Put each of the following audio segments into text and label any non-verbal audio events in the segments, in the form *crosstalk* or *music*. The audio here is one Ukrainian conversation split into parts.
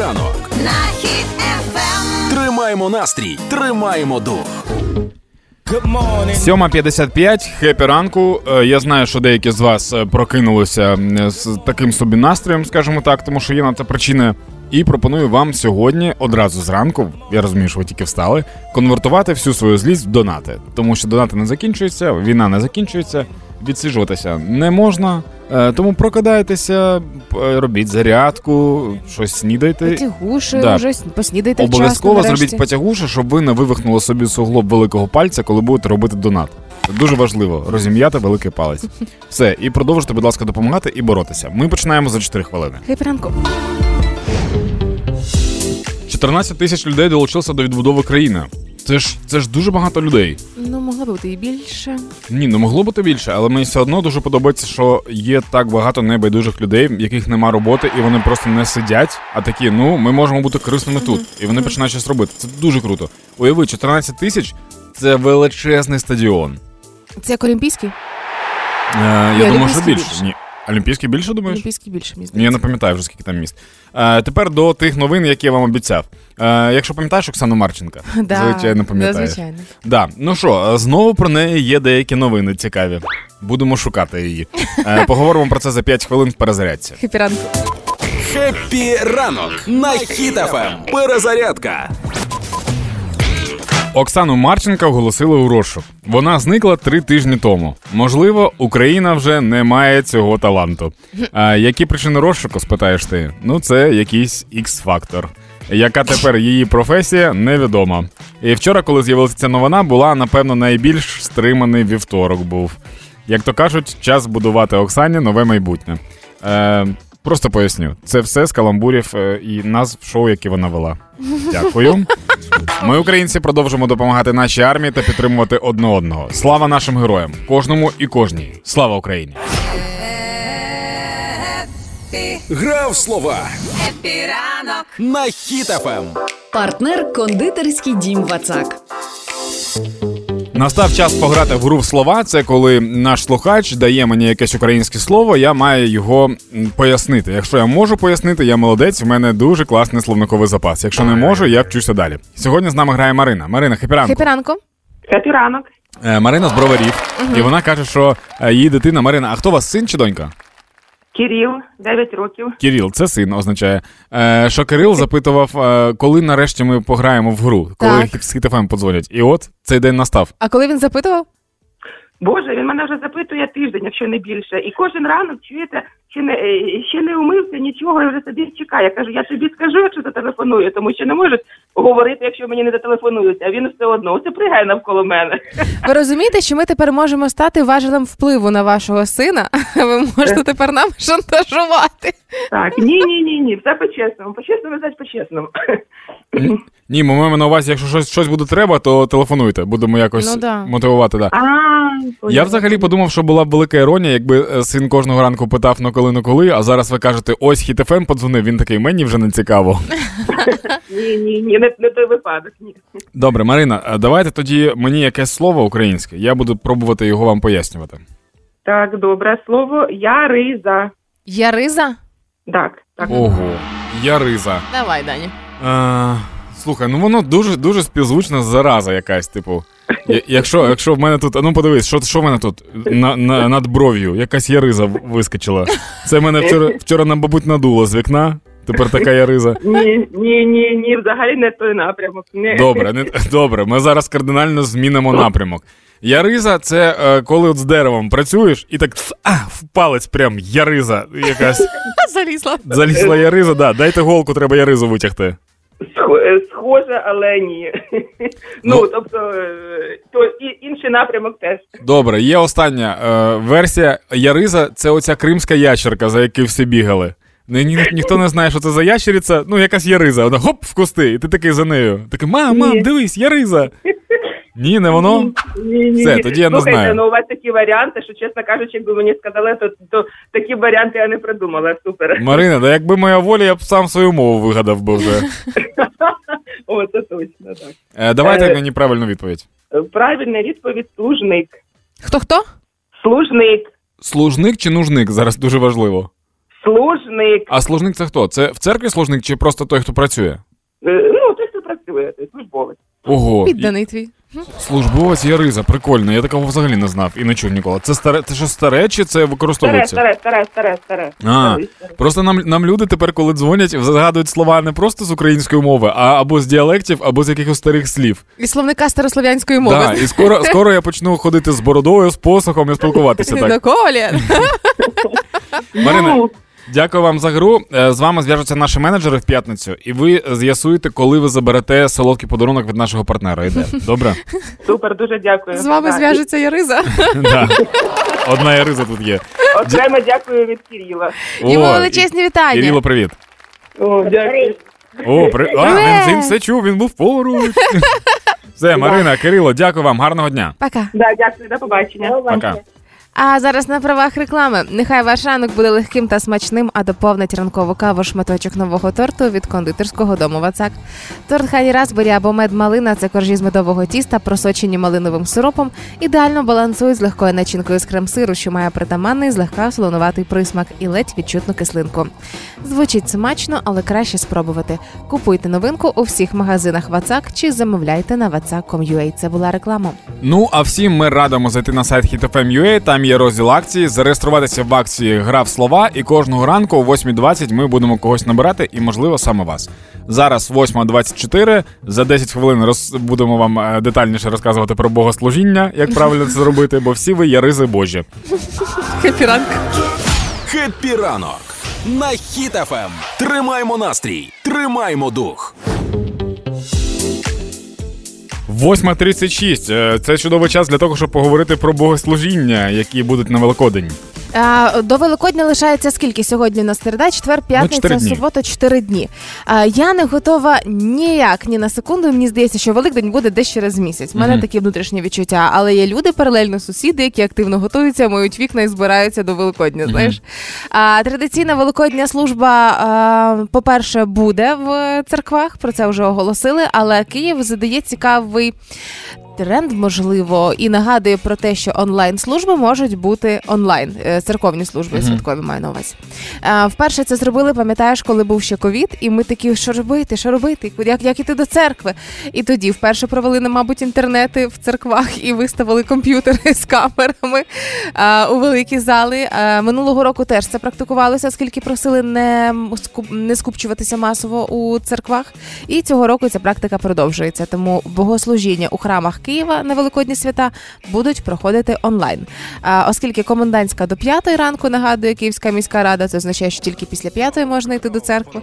Ранок. на хід. Тримаємо настрій, тримаємо дух. 7.55, хепі ранку. Е, Я знаю, що деякі з вас е, прокинулися з таким собі настроєм, скажімо так, тому що є на це причини. І пропоную вам сьогодні одразу зранку, я розумію, що ви тільки встали, конвертувати всю свою злість в донати. Тому що донати не закінчуються, війна не закінчується, відсиджуватися не можна. Е, Тому прокидайтеся, робіть зарядку, щось снідайте. Потягуші, Да. вже поснідайте Обов'язково вчасно, зробіть потягуше, щоб ви не вивихнули собі суглоб великого пальця, коли будете робити донат. Це дуже важливо розім'яти великий палець. Все, і продовжуйте, будь ласка, допомагати і боротися. Ми починаємо за 4 хвилини. Хепі ранку. 14 тисяч людей долучилося до відбудови країни. Це ж це ж дуже багато людей. Ну, могло бути і більше. Ні, ну могло бути більше, але мені все одно дуже подобається, що є так багато небайдужих людей, в яких нема роботи, і вони просто не сидять, а такі, ну ми можемо бути корисними тут. І вони починають щось робити. Це дуже круто. Уяви, 14 тисяч це величезний стадіон. Це як Олімпійський? Е, я думаю, що більше. більше. Ні. Олімпійський більше думаєш? Олімпійський більше, мені Ні, я не пам'ятаю вже скільки там міст. Е, тепер до тих новин, які я вам обіцяв. Е, якщо пам'ятаєш Оксану Марченко, *laughs* Да, звичайно да, звичайно. Да. Ну що, е, знову про неї є деякі новини цікаві. Будемо шукати її. Е, *laughs* поговоримо про це за 5 хвилин в перезарядці. Хеппі ранку. Хеппі ранок на Хіт ФМ. Перезарядка. Оксану Марченко оголосили у розшук. Вона зникла три тижні тому. Можливо, Україна вже не має цього таланту. *laughs* А які причини розшуку, спитаєш ти? Ну, це якийсь X-фактор. Яка тепер її професія, невідома. І вчора, коли з'явилася ця новина, була напевно найбільш стриманий вівторок був. Як то кажуть, час будувати Оксані нове майбутнє. Е, просто поясню, це все з каламбурів е, і назв шоу, які вона вела. Дякую. Ми, українці, продовжимо допомагати нашій армії та підтримувати одне одного. Слава нашим героям, кожному і кожній. Слава Україні! Грав слова Хеппі ранок. на Хіт ФМ. Партнер кондитерський дім Вацак. Настав час пограти в гру в слова. Це коли наш слухач дає мені якесь українське слово, я маю його пояснити. Якщо я можу пояснити, я молодець. У мене дуже класний словниковий запас. Якщо не можу, я вчуся далі. Сьогодні з нами грає Марина. Марина, хеппі ранку. Хеппі ранку. Хеппі ранку. Хеппі ранок. Е, Марина з Броварів, і вона каже, що е, її дитина Марина. А хто у вас син чи донька? Кирил, 9 років. Кирил, це син означає. Е, що Кирил запитував, е, коли нарешті ми пограємо в гру, коли Так. з Хіт ФМ подзвонять. І от цей день настав. А коли він запитував? Боже, він мене вже запитує тиждень, якщо не більше. І кожен ранок, чуєте, ще не, е, ще не умився нічого, і вже собі чекає. Я кажу, я тобі скажу, якщо зателефоную, тому що не можуть говорити, якщо мені не зателефонують, а він все одно. Оце пригає навколо мене. Ви розумієте, що ми тепер можемо стати важелем впливу на вашого сина? *laughs* Ви можете тепер нам шантажувати. Так, ні, ні, ні, ні, все по-чесному. По-чесному, значить по-чесному. Ні, ми маємо на увазі, якщо щось, щось буде треба, то телефонуйте. Будемо якось Ну да. мотивувати. Да. А, Я взагалі подумав, що була б велика іронія, якби е, син кожного ранку питав на коли на коли, а зараз ви кажете, ось Хіт ФМ подзвонив. Він такий, мені вже не цікаво. *laughs* Ні, ні, ні, не, той випадок, ні. Добре, Марина, давайте тоді мені якесь слово українське. Я буду пробувати його вам пояснювати. Так, добре, слово Яриза. Яриза? Так, так. Ого, Яриза. Давай, Дані. Е, слухай, ну воно дуже дуже співзвучна зараза якась, типу. Я- Якщо, якщо в мене тут, ну подивись, що, що в мене тут на, на, над бров'ю, якась яриза вискочила. Це мене вчора, вчора, мабуть, надуло з вікна. Тепер така яриза. Ні, ні, ні, ні, взагалі не той напрямок. Ні. Добре, не, добре, ми зараз кардинально змінимо напрямок. Яриза це е, коли от з деревом працюєш і так ц- а, в палець прям яриза якась. *laughs* Залізла. Залізла яриза, да, дайте голку, треба яризу витягти. Е, Схоже, але ні. Ну. Ну, тобто, е, то і інший напрямок теж. Добре, є остання е, версія. Яриза це оця кримська ящерка, за якою всі бігали. Ні, ні, ніхто не знає, що це за ящериця, ну якась яриза, вона хоп в кусти, і ти такий за нею. Такий, мам, мам, дивись, яриза. Ні, не воно. Ні, ні, Все, ні. тоді я не Слухайте, знаю. ну у вас такі варіанти, що, чесно кажучи, якби мені сказали, то, то такі варіанти я не придумала. Супер. Марина, да якби моя воля, я б сам свою мову вигадав би вже. *laughs* О, це точно так. Е, давайте Е. мені правильну відповідь. Е, Правильна відповідь служник. Хто хто? Служник. Служник чи нужник? Зараз дуже важливо. Служник. А служник це хто? Це в церкві служник чи просто той, хто працює? Е, Ну, той, хто працює, той службовець. Ого, Підданий твій. Службовець Яриза, прикольно. Я такого взагалі не знав і не чув ніколи. Це старе, це що старе чи це використовується? старе, старе, старе, старе. А, Старий, старий. просто нам, нам люди тепер, коли дзвонять, згадують слова не просто з української мови, а або з діалектів, або з якихось старих слів. І словника старослов'янської мови. Да, і скоро, скоро я почну ходити з бородою, з посохом і спілкуватися *laughs* так. Марина, Ну, дякую вам за гру. Е, З вами зв'яжуться наші менеджери в п'ятницю, і ви з'ясуєте, коли ви заберете солодкий подарунок від нашого партнера. Іде. *laughs* Добре? Супер, дуже дякую. З вами Так, зв'яжеться Яриза. *laughs* *laughs* Одна Яриза тут є. Окремо дякую від Кирила. Йому величезні вітання. Кирило, привіт. О, дякую. О, при... а, він, він все чув, він був поруч. Все, Марина, Кирило, дякую вам, гарного дня. Пока. Да, дякую, до побачення. Пока. А зараз на правах реклами. Нехай ваш ранок буде легким та смачним, а доповнить ранкову каву шматочок нового торту від кондитерського дому Вацак. Торт Хані Разбері або мед малина це коржі з медового тіста, просочені малиновим сиропом, ідеально балансують з легкою начинкою з крем-сиру, що має притаманний злегка солонуватий присмак і ледь відчутну кислинку. Звучить смачно, але краще спробувати. Купуйте новинку у всіх магазинах Вацак чи замовляйте на vatsak.com.ua. Це була реклама. Ну а всім ми радимо зайти на сайт HitFM.ua, Там є розділ акції, зареєструватися в акції Гра в слова, і кожного ранку о 8.20 ми будемо когось набирати, і можливо саме вас. Зараз 8.24, За 10 хвилин роз... будемо вам е, детальніше розказувати про богослужіння, як правильно це зробити, бо всі ви яризи Божі. Хеппі ранок. Хеппі ранок на Хіт-ФМ. Тримаємо настрій, тримаємо дух. 8.36. Е, Це чудовий час для того, щоб поговорити про богослужіння, які будуть на Великодень. А, до Великодня лишається скільки сьогодні у нас середа, четвер, п'ятниця, чотири дні. субота, чотири дні. А, я не готова ніяк ні на секунду. Мені здається, що Великдень буде десь через місяць. У мене Мгм. такі внутрішні відчуття. Але є люди, паралельно сусіди, які активно готуються, миють вікна і збираються до Великодня. Знаєш, а, традиційна великодня служба, а, по-перше, буде в церквах. Про це вже оголосили. Але Київ задає цікавий. Тренд, можливо, і нагадує про те, що онлайн служби можуть бути онлайн. Е, Церковні служби Мгм. святкові маю на увазі. Е, Вперше це зробили, пам'ятаєш, коли був ще ковід, і ми такі, що робити, що робити, як, як іти до церкви. І тоді вперше провели, мабуть, інтернети в церквах і виставили комп'ютери *laughs* з камерами е, у великі зали. Минулого року теж це практикувалося, оскільки просили не, скуп- не скупчуватися масово у церквах. І цього року ця практика продовжується. Тому богослужіння у храмах Києва на великодні свята будуть проходити онлайн. А, оскільки комендантська до п'ятої ранку нагадує Київська міська рада, це означає, що тільки після п'ятої можна йти до церкви.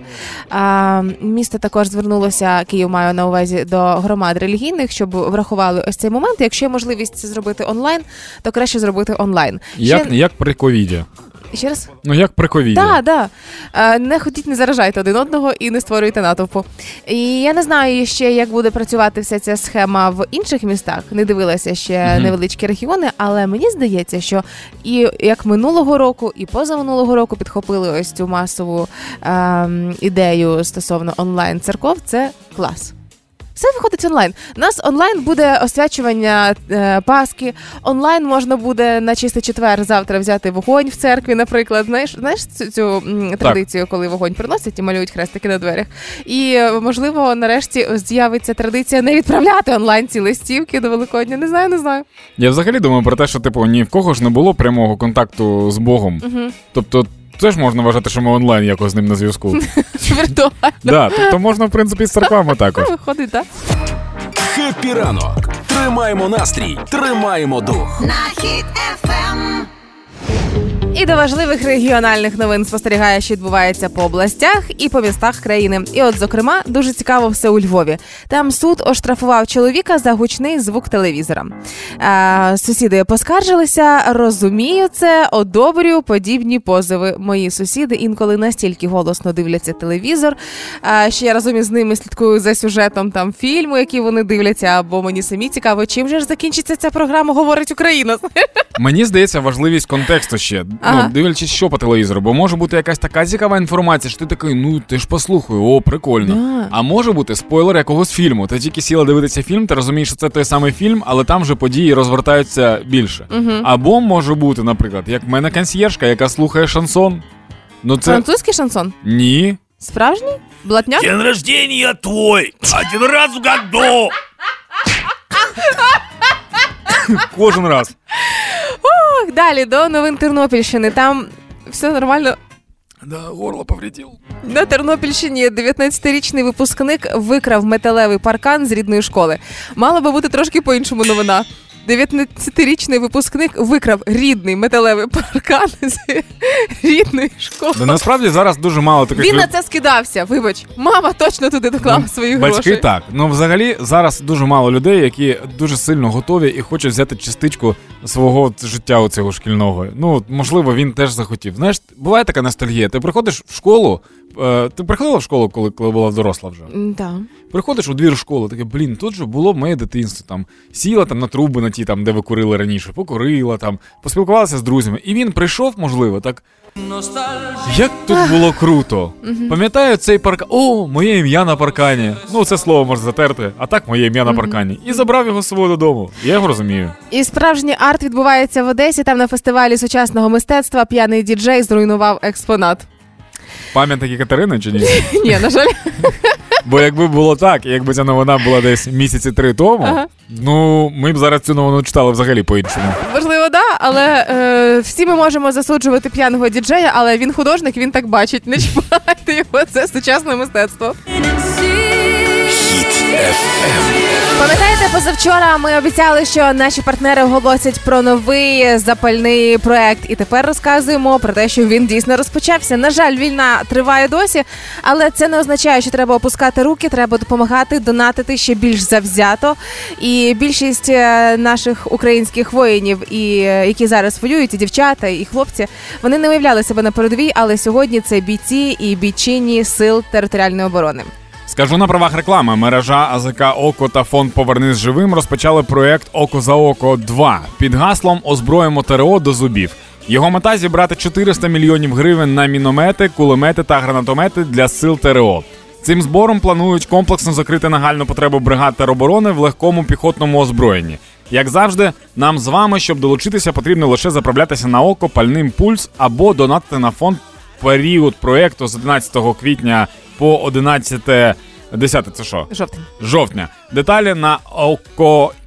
А, місто також звернулося, Київ маю на увазі до громад релігійних, щоб врахували ось цей момент. Якщо є можливість це зробити онлайн, то краще зробити онлайн. Як, Ще, як при ковіді? Ще раз. Ну як при ковіді? Так, да. Е, Не ходіть, не заражайте один одного і не створюйте натовпу. І я не знаю ще, як буде працювати вся ця схема в інших містах. Не дивилася ще Мгм. невеличкі регіони, але мені здається, що і як минулого року, і позаминулого року підхопили ось цю масову ем, ідею стосовно онлайн церков. Це клас. Все виходить онлайн. У нас онлайн буде освячування е, Пасхи. Онлайн можна буде на чистий четвер завтра взяти вогонь в церкві, наприклад. Знаєш, знаєш цю, цю традицію, коли вогонь приносять і малюють хрестики на дверях. І е, можливо, нарешті з'явиться традиція не відправляти онлайн ці листівки до Великодня. Не знаю, не знаю. Я взагалі думаю про те, що типу ні в кого ж не було прямого контакту з Богом. Угу. Тобто, теж можна вважати, що ми онлайн якось з ним на зв'язку. *laughs* Віртуально да, тобто можна, в принципі, з церквами також. *laughs* виходить, так? Хеппі ранок. Тримаємо настрій, тримаємо дух. на хід ефем. І до важливих регіональних новин спостерігає, що відбувається по областях і по містах країни. І, от, зокрема, дуже цікаво все у Львові. Там суд оштрафував чоловіка за гучний звук телевізора. А, сусіди поскаржилися, розумію це, одобрюю подібні позови. Мої сусіди інколи настільки голосно дивляться телевізор, а, що я разом із ними слідкую за сюжетом там фільму, який вони дивляться, або мені самі цікаво, чим же ж закінчиться ця програма, говорить Україна. Мені здається, важливість контексту ще. Ага. Ну, дивлячись, що по телевізору, бо може бути якась така цікава інформація, що ти такий, ну ти ж послухай, о, прикольно. Да. А може бути спойлер якогось фільму. Ти тільки сіла дивитися фільм, ти розумієш, що це той самий фільм, але там вже події розвертаються більше. Мгм. Або може бути, наприклад, як в мене консьєржка, яка слухає шансон. Ну це Французький шансон? ні. Справжній? Блатняк? День рождения твой один раз в году. Кожен раз. Ох, Далі до новин Тернопільщини. Там все нормально. Да, горло повредил. На Тернопільщині 19-річний випускник викрав металевий паркан з рідної школи. Мала би бути трошки по-іншому новина. 19-річний випускник викрав рідний металевий паркан з рідної школи. Да, насправді зараз дуже мало таких Він на це скидався. Вибач, мама точно туди доклала свої Батьки гроші. так. Ну взагалі зараз дуже мало людей, які дуже сильно готові і хочуть взяти частичку свого життя у цього шкільного. Ну, можливо, він теж захотів. Знаєш, буває така ностальгія. Ти приходиш в школу. Е, Ти приходила в школу, коли, коли була доросла вже? Так. Приходиш у двір школи, таке, блін, тут же було моє дитинство. Там сіла там на труби на ті, там, де ви курили раніше, покурила там, поспілкувалася з друзями. І він прийшов, можливо, так. Як тут було круто. Пам'ятаю цей паркан. О, моє ім'я на паркані. Ну, це слово можна затерти, а так моє ім'я на паркані. І забрав його з собою додому. Я його розумію. І справжній арт відбувається в Одесі. Там на фестивалі сучасного мистецтва п'яний діджей зруйнував експонат. Пам'ятники Катерини чи ні? *laughs* Ні, на жаль, Бо якби було так, якби ця новина була десь місяці три тому, Ага. ну ми б зараз цю новину читали взагалі по-іншому. можливо, да, але е, всі ми можемо засуджувати п'яного діджея, але він художник, він так бачить. Не чіпайте його, це сучасне мистецтво. Пам'ятаєте, позавчора ми обіцяли, що наші партнери оголосять про новий запальний проект, і тепер розказуємо про те, що він дійсно розпочався. На жаль, війна триває досі, але це не означає, що треба опускати руки, треба допомагати, донатити ще більш завзято. І більшість е, наших українських воїнів, і які зараз воюють, і дівчата, і хлопці, вони не уявляли себе на передовій, але сьогодні це бійці і бійчині сил територіальної оборони. Скажу на правах реклами. Мережа АЗК Око та фонд Повернись живим розпочали проект Око за око 2 під гаслом Озброїмо ТРО до зубів. Його мета зібрати 400 мільйонів гривень на міномети, кулемети та гранатомети для сил ТРО. Цим збором планують комплексно закрити нагальну потребу бригад тероборони в легкому піхотному озброєнні. Як завжди, нам з вами, щоб долучитися, потрібно лише заправлятися на око пальним пульс або донатити на фонд період проекту з 11 квітня по 11 10 це що? Жовтня. Жовтня. Деталі на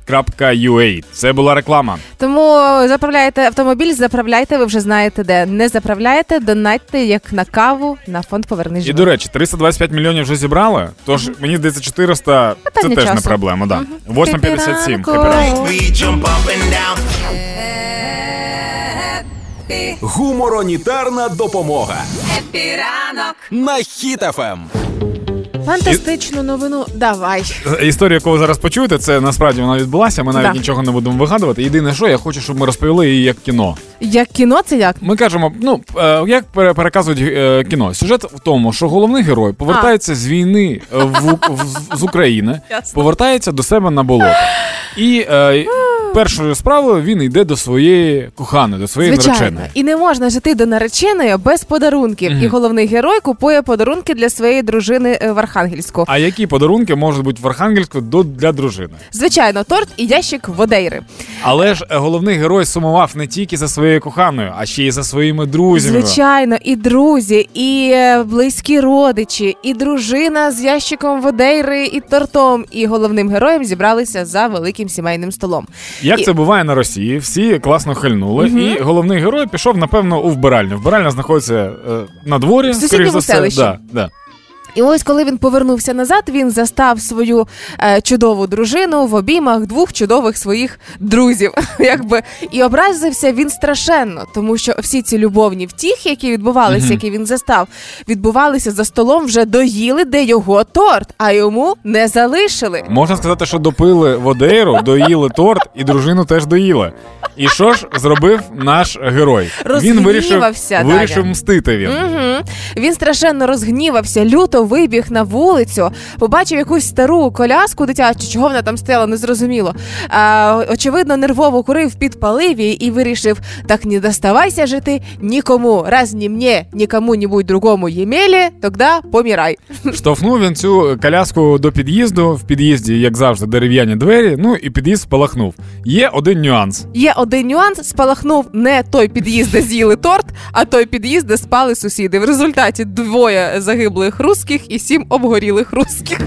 oko.ua. Це була реклама. Тому заправляєте автомобіль, заправляйте, ви вже знаєте де. Не заправляєте, донатьте як на каву на фонд Повернись І живим». до речі, 325 мільйонів вже зібрали. Тож мені здається, 400 це Питання теж не часу. проблема. Да. 8.57. Ранку. Хепі We jump up and down. Гуморонітарна допомога Епіранок. на Хіт FM. Фантастичну новину давай. Історія, яку ви зараз почуєте, це насправді вона відбулася. Ми навіть Да. нічого не будемо вигадувати. Єдине, що я хочу, щоб ми розповіли її як кіно. Як кіно, це як? Ми кажемо, ну е, як пере- переказують е, кіно. Сюжет в тому, що головний герой повертається з війни е, в, в- з України, Ясно. повертається до себе на болото. І е, першою справою він йде до своєї коханої, до своєї Звичайно, нареченої. і не можна жити до нареченої без подарунків. І головний герой купує подарунки для своєї дружини е, в Архангельську. А які подарунки можуть бути в Архангельську до для дружини? Звичайно, торт і ящик водейри. Але ж е, головний герой сумував не тільки за своєю коханою, а ще й за своїми друзями. Звичайно, і друзі, і е, близькі родичі, і дружина з ящиком водейри і тортом. І головним героєм зібралися за великим сімейним столом. Як І- це буває на Росії, всі класно хильнули, і головний герой пішов, напевно, у вбиральню. Вбиральня знаходиться е, на дворі, скоріш за все. Да, да. І ось коли він повернувся назад, він застав свою е, чудову дружину в обіймах двох чудових своїх друзів. *laughs* Якби і образився він страшенно, тому що всі ці любовні втіхи, які відбувалися, які він застав, відбувалися за столом, вже доїли, де його торт, а йому не залишили. Можна сказати, що допили водейру, доїли торт, і дружину теж доїли. І що ж зробив наш герой? Він вирішив, Розгнівався, вирішив мстити він. Угу. Він страшенно розгнівався, люто вибіг на вулицю, побачив якусь стару коляску дитячу, чого вона там стояла, незрозуміло. А, очевидно, нервово курив, підпалив її і вирішив: так не доставайся же ти нікому, раз ні мені, ні кому-нибудь другому ємелі, тоді помірай. Штовхнув він цю коляску до під'їзду. В під'їзді, як завжди, дерев'яні двері. Ну і під'їзд спалахнув. Є один нюанс. Є один нюанс: спалахнув не той під'їзд, де з'їли торт, а той під'їзд, де спали сусіди. В результаті двоє загиблих русських і сім обгорілих русських.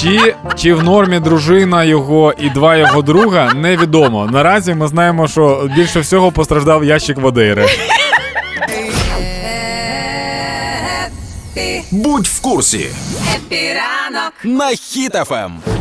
Чи, чи в нормі дружина його і два його друга, невідомо. Наразі ми знаємо, що більше всього постраждав ящик Водейри. Будь в курсі Епіранок на Ем.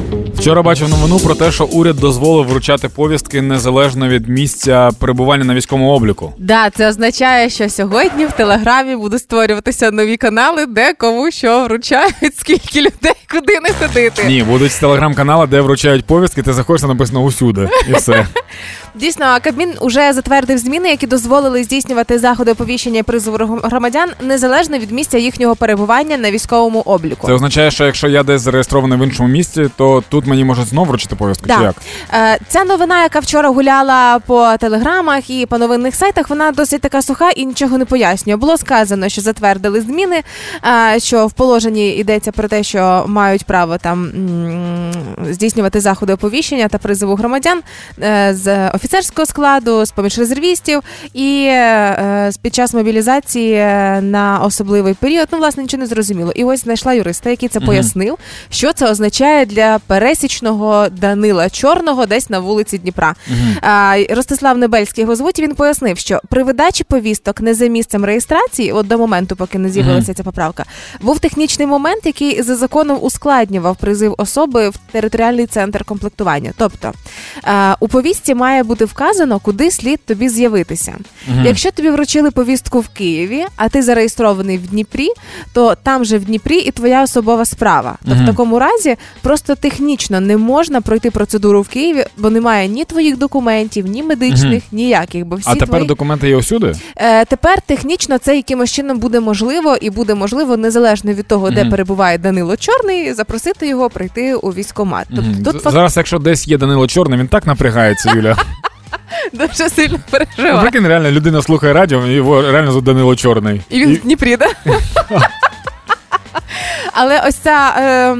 Вчора бачив новину про те, що уряд дозволив вручати повістки незалежно від місця перебування на військовому обліку. Да, це означає, що сьогодні в телеграмі будуть створюватися нові канали, де кому що вручають, скільки людей, куди не ходити. Ні, будуть телеграм-канали, де вручають повістки, ти заходиш, там написано усюди. І все. *laughs* Дійсно, Кабмін уже затвердив зміни, які дозволили здійснювати заходи оповіщення і призову громадян незалежно від місця їхнього перебування на військовому обліку. Це означає, що якщо я десь зареєстрований в іншому місці, то тут мені можуть знову вручити повістку. Чи як? Е, Ця новина, яка вчора гуляла по телеграмах і по новинних сайтах, вона досить така суха і нічого не пояснює. Було сказано, що затвердили зміни, е, що в положенні йдеться про те, що мають право там здійснювати заходи оповіщення та призову громадян е, з офіцерського складу, з поміж резервістів і е, під час мобілізації е, на особливий період. Ну, власне, нічого не зрозуміло. І ось знайшла юриста, який це пояснив, що це означає для пересічного Данила Чорного десь на вулиці Дніпра. Ростислав Небельський його звуть. Він пояснив, що при видачі повісток не за місцем реєстрації, от до моменту, поки не з'явилася ця поправка, був технічний момент, який за законом ускладнював призив особи в територіальний центр комплектування. Тобто а, у повістці має бути вказано, куди слід тобі з'явитися. Якщо тобі вручили повістку в Києві, а ти зареєстрований в Дніпрі, то там же в Дніпрі і твоя особова справа. То Мгм. в такому разі просто технічно не можна пройти процедуру в Києві, бо немає ні твоїх документів, ні медичних, ніяких. Бо всі А тепер твої... документи є усюди? Е, тепер технічно це якимось чином буде можливо, і буде можливо незалежно від того, де перебуває Данило Чорний, запросити його прийти у військкомат. Тобто тут Зараз, якщо десь є Данило Чорний, він так напрягається, Юля. *laughs* *laughs* дуже сильно переживає. Прикинь, реально людина слухає радіо, його реально за Данило Чорний. І він в Дніпрі, да? *laughs* Але ось ця е,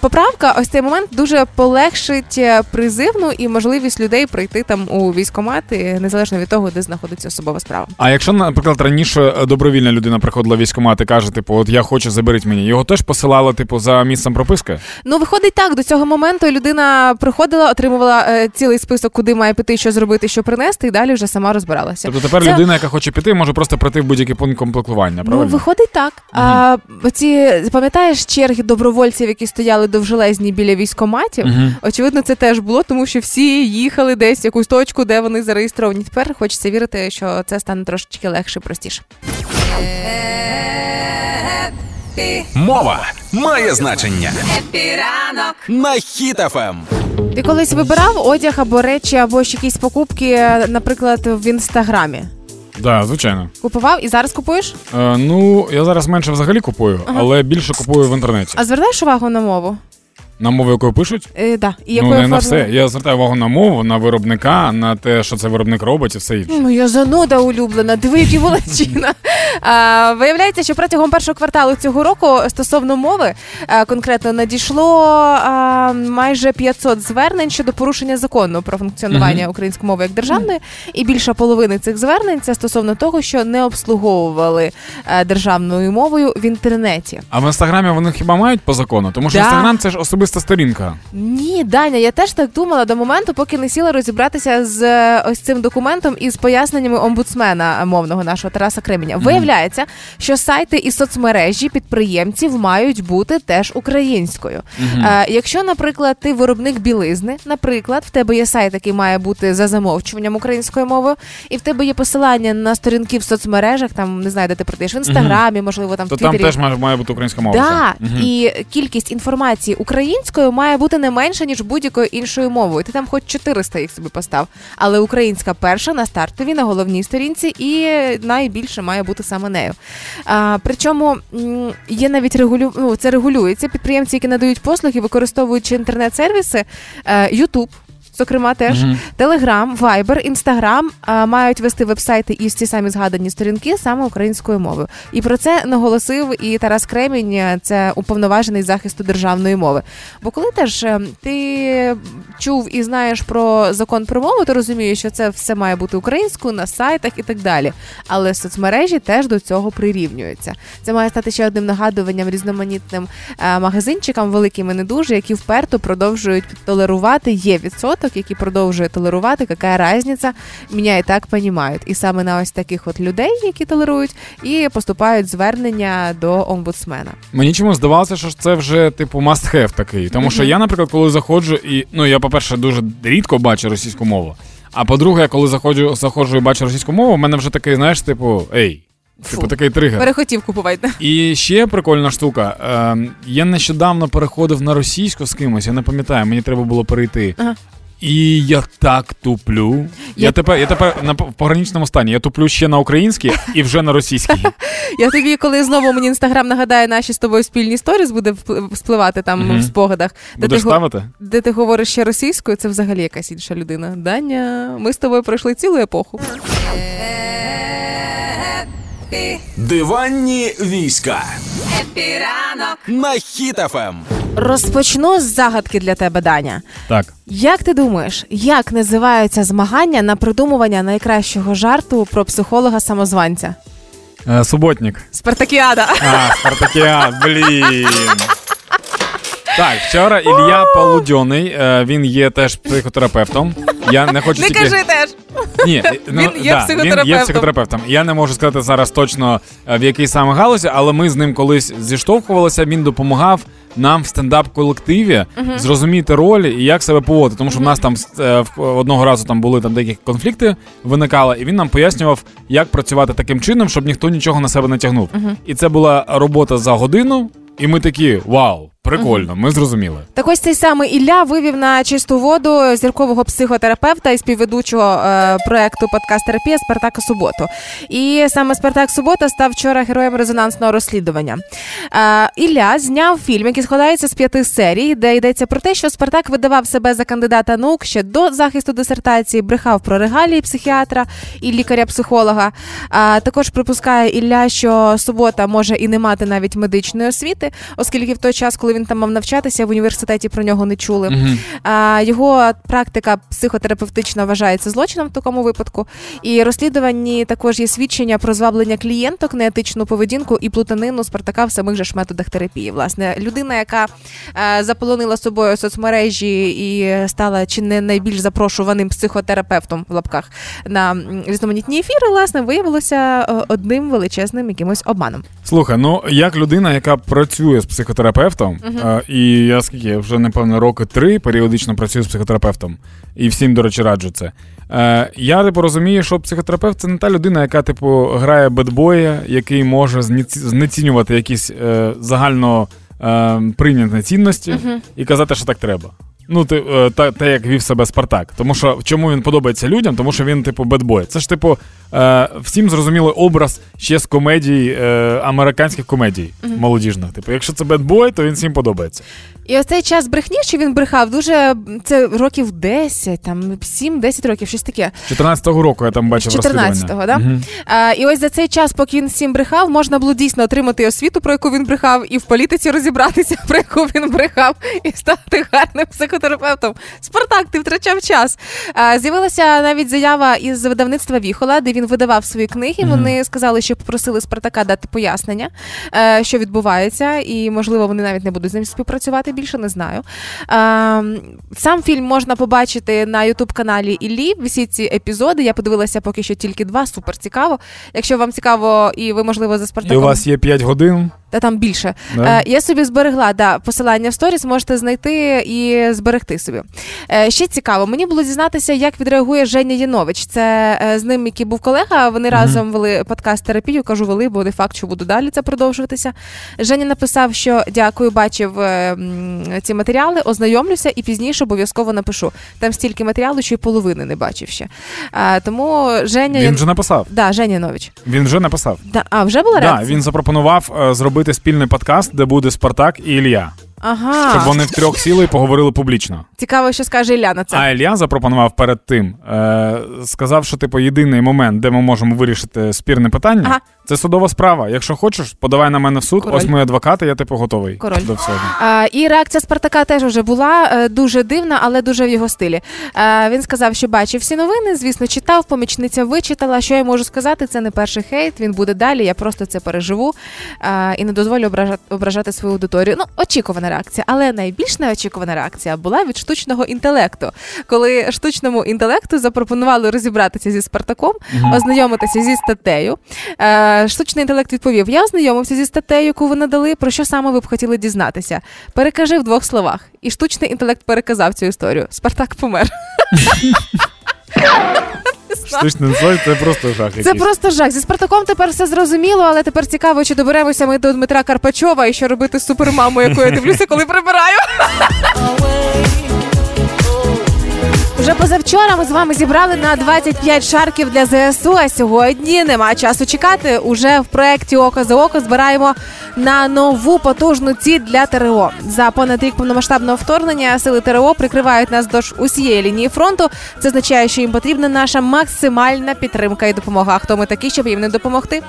поправка, ось цей момент дуже полегшить е, призивну і можливість людей прийти там у військкомати, незалежно від того, де знаходиться особова справа. А якщо, наприклад, раніше е, добровільна людина приходила в військкомат і каже, типу, от я хочу, заберіть мені, його теж посилали, типу, за місцем прописки? Ну, виходить так, до цього моменту людина приходила, отримувала е, цілий список, куди має піти, що зробити, що принести, і далі вже сама розбиралася. Тобто тепер Це- людина, яка хоче піти, може просто прийти в будь-який пункт комплектування, Ну, виходить так. А ці пам'ятаєш черги добровольців, які стояли довжелезні біля військкоматів? Мгм. Очевидно, це теж було, тому що всі їхали десь в якусь точку, де вони зареєстровані. Тепер хочеться вірити, що це стане трошечки легше простіше. Мова має значення Хеппі ранок на Ем. Хіт-ФМ. Ти колись вибирав одяг або речі, або ж якісь покупки, наприклад, в інстаграмі. Да, звичайно. Купував і зараз купуєш? Е, ну, я зараз менше взагалі купую, але більше купую в інтернеті. А звертаєш увагу на мову? На мову, якою пишуть? Е, да. І ну, якою не на все. Я звертаю увагу на мову, на виробника, на те, що це виробник робить і все інше. Ну, я зануда улюблена, диви, які волочина. А, виявляється, що протягом першого кварталу цього року стосовно мови а, конкретно надійшло а, майже 500 звернень щодо порушення закону про функціонування української мови як державної, і більша половини цих звернень це стосовно того, що не обслуговували а, державною мовою в інтернеті. А в інстаграмі вони хіба мають по закону? Тому що Да. інстаграм це ж особиста сторінка. Ні, Даня, я теж так думала до моменту, поки не сіла розібратися з е, ось цим документом і з поясненнями омбудсмена мовного нашого Тараса Кременя. Виявляється, що сайти і соцмережі підприємців мають бути теж українською. Е, якщо, наприклад, ти виробник білизни, наприклад, в тебе є сайт, який має бути за замовчуванням українською мовою, і в тебе є посилання на сторінки в соцмережах, там не знаю, де ти продаєш в інстаграмі, можливо, там То в там теж має, має бути українська мова. Да, і кількість інформації українською українською має бути не менше ніж будь-якою іншою мовою. Ти там хоч 400 їх собі постав. Але українська перша на стартовій, на головній сторінці, і найбільше має бути саме нею. А, причому є навіть регулю... ну, це регулюється. Підприємці, які надають послуги, використовуючи інтернет-сервіси, е, YouTube. Зокрема, теж Telegram, Viber, Instagram а, мають вести вебсайти із ці самі згадані сторінки саме українською мовою. І про це наголосив і Тарас Кремінь, е, це уповноважений захисту державної мови. Бо коли теж е, ти чув і знаєш про закон про мову, ти розумієш, що це все має бути українською на сайтах і так далі. Але соцмережі теж до цього прирівнюються. Це має стати ще одним нагадуванням різноманітним е, магазинчикам, великим і не дуже, які вперто продовжують толерувати. Є відсоток, які продовжує толерувати. Яка різниця? Мене і так понімають. І саме на ось таких от людей, які толерують, і поступають звернення до омбудсмена. Мені чомусь здавалося, що це вже типу must have такий. Тому що я, наприклад, коли заходжу, і ну я, по-перше, дуже рідко бачу російську мову. А по-друге, я коли заходжу, заходжу і бачу російську мову, в мене вже такий, знаєш, типу, ей, Фу. типу такий тригер. Перехотів купувати. І ще прикольна штука. Е, я нещодавно переходив на російську з кимось, я не пам'ятаю, мені треба було перейти. Ага. І я так туплю. Я, Я- тепер я тепер на пограничному стані. Я туплю ще на українській і вже на російській. *laughs* Я тобі, коли знову мені інстаграм нагадає наші з тобою спільні сторіс, буде впли- спливати там Мгм. в спогадах, де ти, Будеш го- ставити? де ти говориш ще російською, це взагалі якась інша людина. Даня, ми з тобою пройшли цілу епоху. Диванні війська Епіранок. на Ем. Розпочну з загадки для тебе, Даня. Так. Як ти думаєш, як називаються змагання на придумування найкращого жарту про психолога самозванця? Е, суботник. Спартакіада. А, Спартакіад, блін. Так, вчора Ілля Полудьоний, е, він є теж психотерапевтом. Я не хочу Не тільки... кажи теж. Ні, ну, Він є да, Він є психотерапевтом. психотерапевтом. Я не можу сказати зараз точно е, в якій саме галузі, але ми з ним колись зіштовхувалися. Він допомагав нам в стендап-колективі зрозуміти ролі і як себе поводити. Тому що в нас там е, в- одного разу там були там деякі конфлікти, виникали, і він нам пояснював, як працювати таким чином, щоб ніхто нічого на себе не тягнув. І це була робота за годину. І ми такі вау, прикольно, ми зрозуміли. Так ось цей самий Ілля вивів на чисту воду зіркового психотерапевта і співведучого е, проекту подкаст терапія Спартака Суботу. І саме Спартак Субота став вчора героєм резонансного розслідування. Е, Ілля зняв фільм, який складається з п'яти серій, де йдеться про те, що Спартак видавав себе за кандидата наук ще до захисту дисертації, брехав про регалії психіатра і лікаря-психолога. А також припускає Ілля, що субота може і не мати навіть медичної освіти, оскільки в той час, коли він там мав навчатися, в університеті про нього не чули. А, його практика психотерапевтична вважається злочином в такому випадку. І розслідувані також є свідчення про зваблення клієнток, неетичну поведінку і плутанину Спартака в самих же ж методах терапії. Власне, людина, яка е, заполонила собою соцмережі і стала чи не найбільш запрошуваним психотерапевтом в лапках на різноманітні ефіри, власне, виявилося е, одним величезним якимось обманом. Слухай, ну як людина, яка працює з психотерапевтом, і я скільки вже напевно роки три періодично працюю з психотерапевтом, і всім, до речі, раджу це. Е, я типу розумію, що психотерапевт це не та людина, яка, типу, грає бедбоя, який може знецінювати якісь е, загально е, прийняті цінності і казати, що так треба. Ну, ти, е, та, те, як вів себе Спартак. Тому що чому він подобається людям? Тому що він, типу, бедбой. Це ж, типу, е, всім зрозумілий образ ще з комедій, е, американських комедій молодіжних. Типу, якщо це бедбой, то він всім подобається. І ось цей час брехні, що він брехав, дуже це років 10, там 7-10 років, щось таке. 14-го року я там бачив 14-го, да? Мгм. А, і ось за цей час, поки він всім брехав, можна було дійсно отримати освіту, про яку він брехав, і в політиці розібратися, *laughs* про яку він брехав, і стати гарним психотерапевтом. Спартак, ти втрачав час. А, з'явилася навіть заява із видавництва Віхола, де він видавав свої книги. Вони сказали, що попросили Спартака дати пояснення, е, що відбувається, і можливо вони навіть не будуть з ним співпрацювати більше, не знаю. А, сам фільм можна побачити на Ютуб каналі Іллі. Всі ці епізоди. Я подивилася поки що тільки два. Супер цікаво. Якщо вам цікаво, і ви можливо за І у вас є 5 годин. Та там більше. Да? Е, я собі зберегла да, посилання в сторіс, можете знайти і зберегти собі. Е, ще цікаво, мені було дізнатися, як відреагує Женя Янович. Це е, з ним, який був колега. Вони разом вели подкаст терапію. Кажу, вели, бо не факт, що буду далі це продовжуватися. Женя написав, що дякую, бачив ці матеріали, ознайомлюся і пізніше обов'язково напишу. Там стільки матеріалу, що й половини не бачив ще. Тому Женя Він вже написав. да, Женя Янович. Він вже написав. Да, а вже була Да, реакція? він запропонував е, зробити спільний подкаст, де буде Спартак і Ілля. Ага. Щоб вони втрьох сіли і поговорили публічно. Цікаво, що скаже Ілля на це. А Ілля запропонував перед тим, е, сказав, що типу єдиний момент, де ми можемо вирішити спірне питання, Ага. Це судова справа. Якщо хочеш, подавай на мене в суд. Король. Ось мої адвокати, я типу готовий Король. до всього. А, і реакція Спартака теж вже була е, дуже дивна, але дуже в його стилі. А, він сказав, що бачив всі новини, звісно, читав, помічниця вичитала. Що я можу сказати? Це не перший хейт. Він буде далі. Я просто це переживу а, і не дозволю ображати, ображати свою аудиторію. Ну, очікувана реакція, але найбільш неочікувана реакція була від штучного інтелекту, коли штучному інтелекту запропонували розібратися зі Спартаком, ознайомитися зі статтею. Е, штучний інтелект відповів: Я ознайомився зі статтею, яку ви надали. Про що саме ви б хотіли дізнатися? Перекажи в двох словах. І штучний інтелект переказав цю історію. Спартак помер. Штучний інтелект – це просто жах. Це просто жах. Зі Спартаком тепер все зрозуміло, але тепер цікаво, чи доберемося ми до Дмитра Карпачова і що робити з супермамою, яку я дивлюся, коли прибираю. Вже позавчора ми з вами зібрали на 25 шарків для ЗСУ. А сьогодні нема часу чекати. Уже в проєкті Око за око збираємо на нову потужну ціль для ТРО. За понад рік повномасштабного вторгнення сили ТРО прикривають нас до усієї лінії фронту. Це означає, що їм потрібна наша максимальна підтримка і допомога. А хто ми такі, щоб їм не допомогти?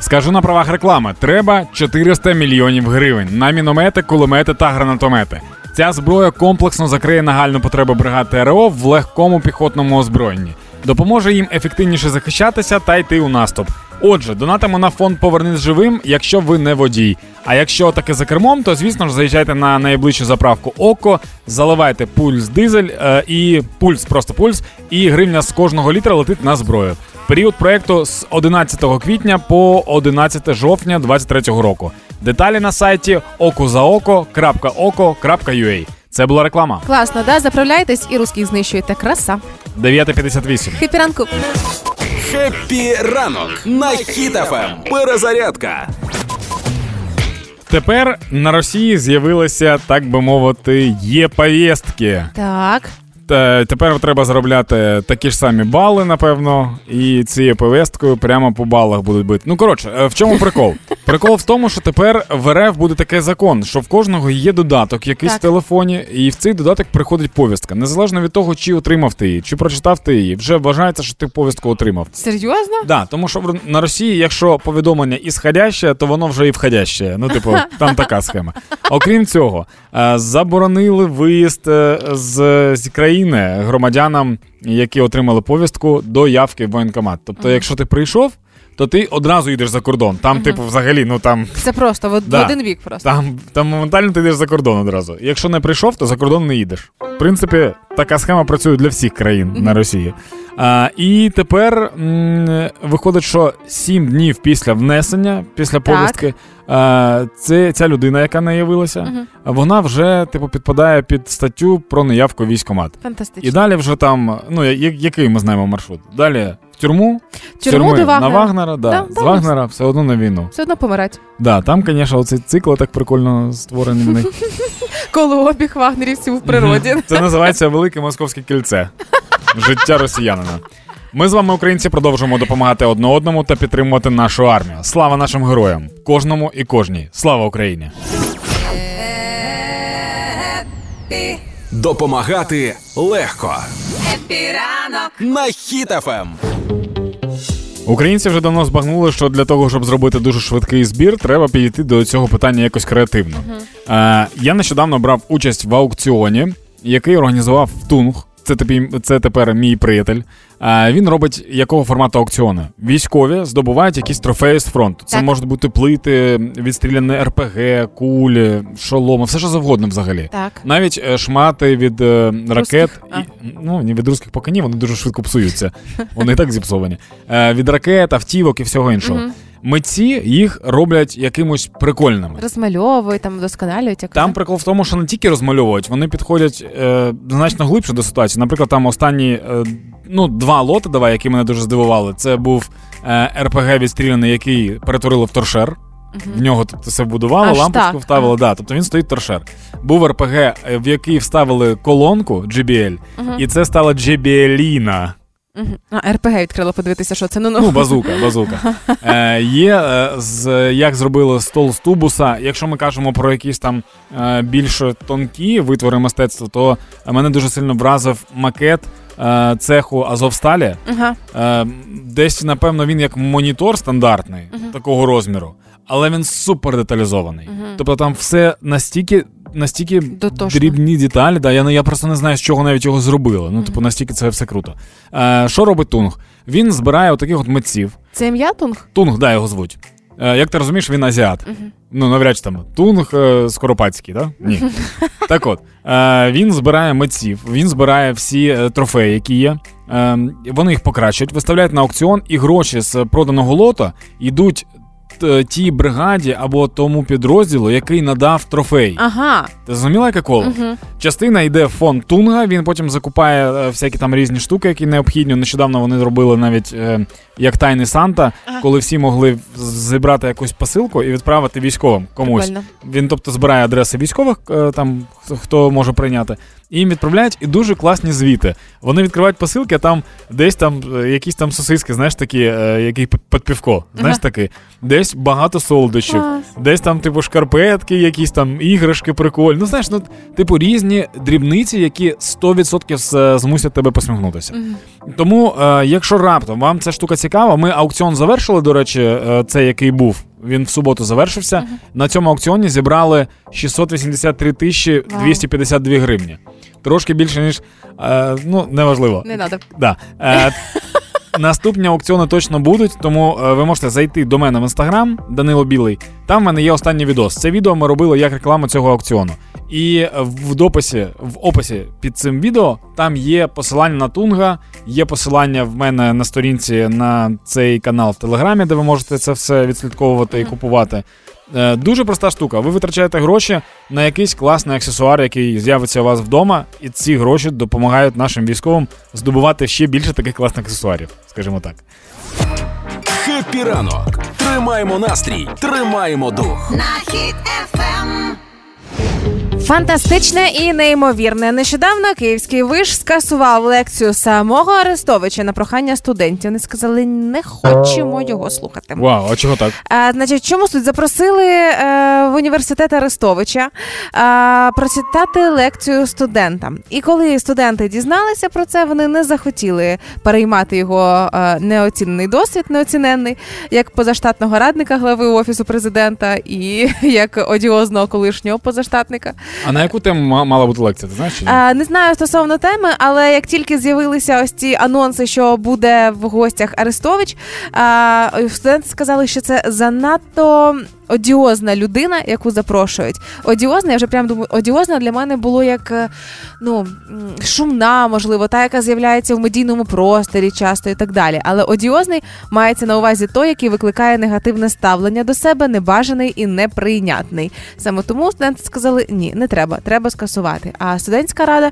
Скажу на правах реклами: треба 400 мільйонів гривень на міномети, кулемети та гранатомети. Ця зброя комплексно закриє нагальну потребу бригад ТРО в легкому піхотному озброєнні, допоможе їм ефективніше захищатися та йти у наступ. Отже, донатимо на фонд Повернись живим, якщо ви не водій. А якщо таки за кермом, то звісно ж заїжджайте на найближчу заправку ОКО, заливайте Pulls дизель е, і Pulls, просто Pulls, і гривня з кожного літра летить на зброю. Період проекту з 11 квітня по 11 жовтня 2023 року. Деталі на сайті okozaoko.okko.ua. Це була реклама. Класно, да? Заправляйтесь і русських знищуєте. Краса. 9.58. Хеппі ранку. Хеппі ранок на Хіт-ФМ. Перезарядка. Тепер на Росії з'явилися, так би мовити, є повістки. Так. Тепер треба заробляти такі ж самі бали, напевно, і цією повесткою прямо по балах будуть бити. Ну коротше, е, в чому прикол? *laughs* Прикол в тому, що тепер в РФ буде такий закон, що в кожного є додаток, якийсь в телефоні, і в цей додаток приходить повістка. Незалежно від того, чи отримав ти її, чи прочитав ти її, вже вважається, що ти повістку отримав. Серйозно? Да, тому що на Росії, якщо повідомлення ісходяще, то воно вже і входяще. Ну, типу, там така схема. Окрім цього, е, заборонили виїзд е, з, з країни громадянам, які отримали повістку до явки в воєнкомат. Тобто, якщо ти прийшов, то ти одразу йдеш за кордон. Там, типу, взагалі, ну там. Це просто в, Да. в один вік просто. Там, там моментально ти йдеш за кордон одразу. Якщо не прийшов, то за кордон не їдеш. В принципі, така схема працює для всіх країн на Росії. А, і тепер м, виходить, що 7 днів після внесення, після повістки, а, це ця людина, яка не явилася, вона вже типу підпадає під статтю про неявку військкомат. Фантастично. І далі вже там, ну я- який ми знаємо маршрут? Далі тюрму, Тюрму тюрми до Вагнера. на Вагнера, да, Да, з да, Вагнера все одно на війну. Все одно помирать. Да, там, звісно, оцей цикл так прикольно створений в них. *laughs* Колообіг вагнерівців в природі. Це називається Велике Московське кільце. Життя росіянина. Ми з вами, українці, продовжуємо допомагати одне одному та підтримувати нашу армію. Слава нашим героям, кожному і кожній. Слава Україні! Допомагати легко. Хеппі ранок На Хіт-ФМ. Українці вже давно збагнули, що для того, щоб зробити дуже швидкий збір, треба підійти до цього питання якось креативно. Е, я нещодавно брав участь в аукціоні, який організував Тунг. Це, тепер, це тепер мій приятель. Він робить якого формату аукціони? Військові здобувають якісь трофеї з фронту. Це Так. можуть бути плити, відстріляне РПГ, кулі, шоломи, все що завгодно взагалі. Так. Навіть е, шмати від е, ракет, і, ну не від руських поки ні, вони дуже швидко псуються. Вони і так зіпсовані. Е, від ракет, автівок і всього іншого. митці їх роблять якимось прикольними. Розмальовують, там вдосконалюють. Як Там прикол в тому, що не тільки розмальовують, вони підходять е, значно глибше до ситуації. Наприклад, там останні е, ну, два лоти, давай, які мене дуже здивували. Це був е, РПГ відстріляний, який перетворили в торшер. В нього тобто, все вбудували, Аж лампочку так. вставили. Да, тобто він стоїть торшер. Був РПГ, е, в який вставили колонку JBL, і це стала JBLіна. А, РПГ відкрила подивитися, що це. Ну, Ну, ну. базука, базука. *laughs* Е, є е, з як зробили стол з тубуса. Якщо ми кажемо про якісь там е, більш тонкі витвори мистецтва, то мене дуже сильно вразив макет цеху Азовсталі. Ага. Е, десь, напевно, він як монітор стандартний такого розміру, але він супер деталізований. Тобто там все настільки. Настільки Дотошно. дрібні деталі, да, я, я просто не знаю, з чого навіть його зробили. Ну, типу, настільки це все круто. Е, що робить Тунг? Він збирає отаких от митців. Це ім'я Тунг? Тунг, да, його звуть. Е, як ти розумієш, він азіат. Ну, навряд чи там Тунг е, Скоропадський, да? Ні. *laughs* так от, е, він збирає митців, він збирає всі трофеї, які є. Е, вони їх покращують, виставляють на аукціон, і гроші з проданого лота йдуть тій бригаді або тому підрозділу, який надав трофей. Ага. Ти зрозуміла, яке коло? Мгм. Частина йде в фонд Тунга, він потім закупає е, всякі там різні штуки, які необхідні. Нещодавно вони робили навіть е, як тайний Санта, коли всі могли зібрати якусь посилку і відправити військовим комусь. Прикольно. Він, тобто, збирає адреси військових, е, там хто може прийняти, і їм відправляють і дуже класні звіти. Вони відкривають посилки, а там десь там е, якісь там сосиски, знаєш, такі, е, які під півко, знаєш такі, десь багато солодощів, десь там, типу, шкарпетки, якісь там іграшки прикольні. Ну, знаєш, ну, типу, різні дрібниці, які 100% змусять тебе посміхнутися. Тому, е, якщо раптом вам ця штука цікава, ми аукціон завершили, до речі, е, цей, який був. Він в суботу завершився. На цьому аукціоні зібрали 683 тисячі 252 гривні. Трошки більше, ніж. Е, ну, неважливо. Не надо. Да. Е, *laughs* наступні аукціони точно будуть, тому е, ви можете зайти до мене в інстаграм Данило Білий. Там в мене є останній відос. Це відео ми робили як рекламу цього аукціону. І в дописі, в описі під цим відео там є посилання на Тунга, є посилання в мене на сторінці на цей канал в Телеграмі, де ви можете це все відслідковувати і купувати. Е, Дуже проста штука. Ви витрачаєте гроші на якийсь класний аксесуар, який з'явиться у вас вдома, і ці гроші допомагають нашим військовим здобувати ще більше таких класних аксесуарів, скажімо так. Хеппі ранок. Тримаємо настрій, тримаємо дух. На Хіт ФМ. Фантастичне і неймовірне. Нещодавно київський виш скасував лекцію самого Арестовича на прохання студентів. Вони сказали, не хочемо його слухати. Вау, а чого так? А, значить, чому суть? Запросили е, в університет Арестовича е, прочитати лекцію студентам. І коли студенти дізналися про це, вони не захотіли переймати його е, неоцінений досвід, неоціненний, як позаштатного радника глави офісу президента і *laughs* як одіозного колишнього позаштатника. А на яку тему мала бути лекція? Ти знаєш? Чи ні? Е, не знаю стосовно теми, але як тільки з'явилися ось ці анонси, що буде в гостях Арестович, е, студенти сказали, що це занадто. Одіозна людина, яку запрошують. Одіозна, я вже прям думаю, одіозна для мене було як е, ну шумна, можливо, та, яка з'являється в медійному просторі часто і так далі. Але одіозний мається на увазі той, який викликає негативне ставлення до себе, небажаний і неприйнятний. Саме тому студенти сказали: ні, не треба, треба скасувати. А студентська рада,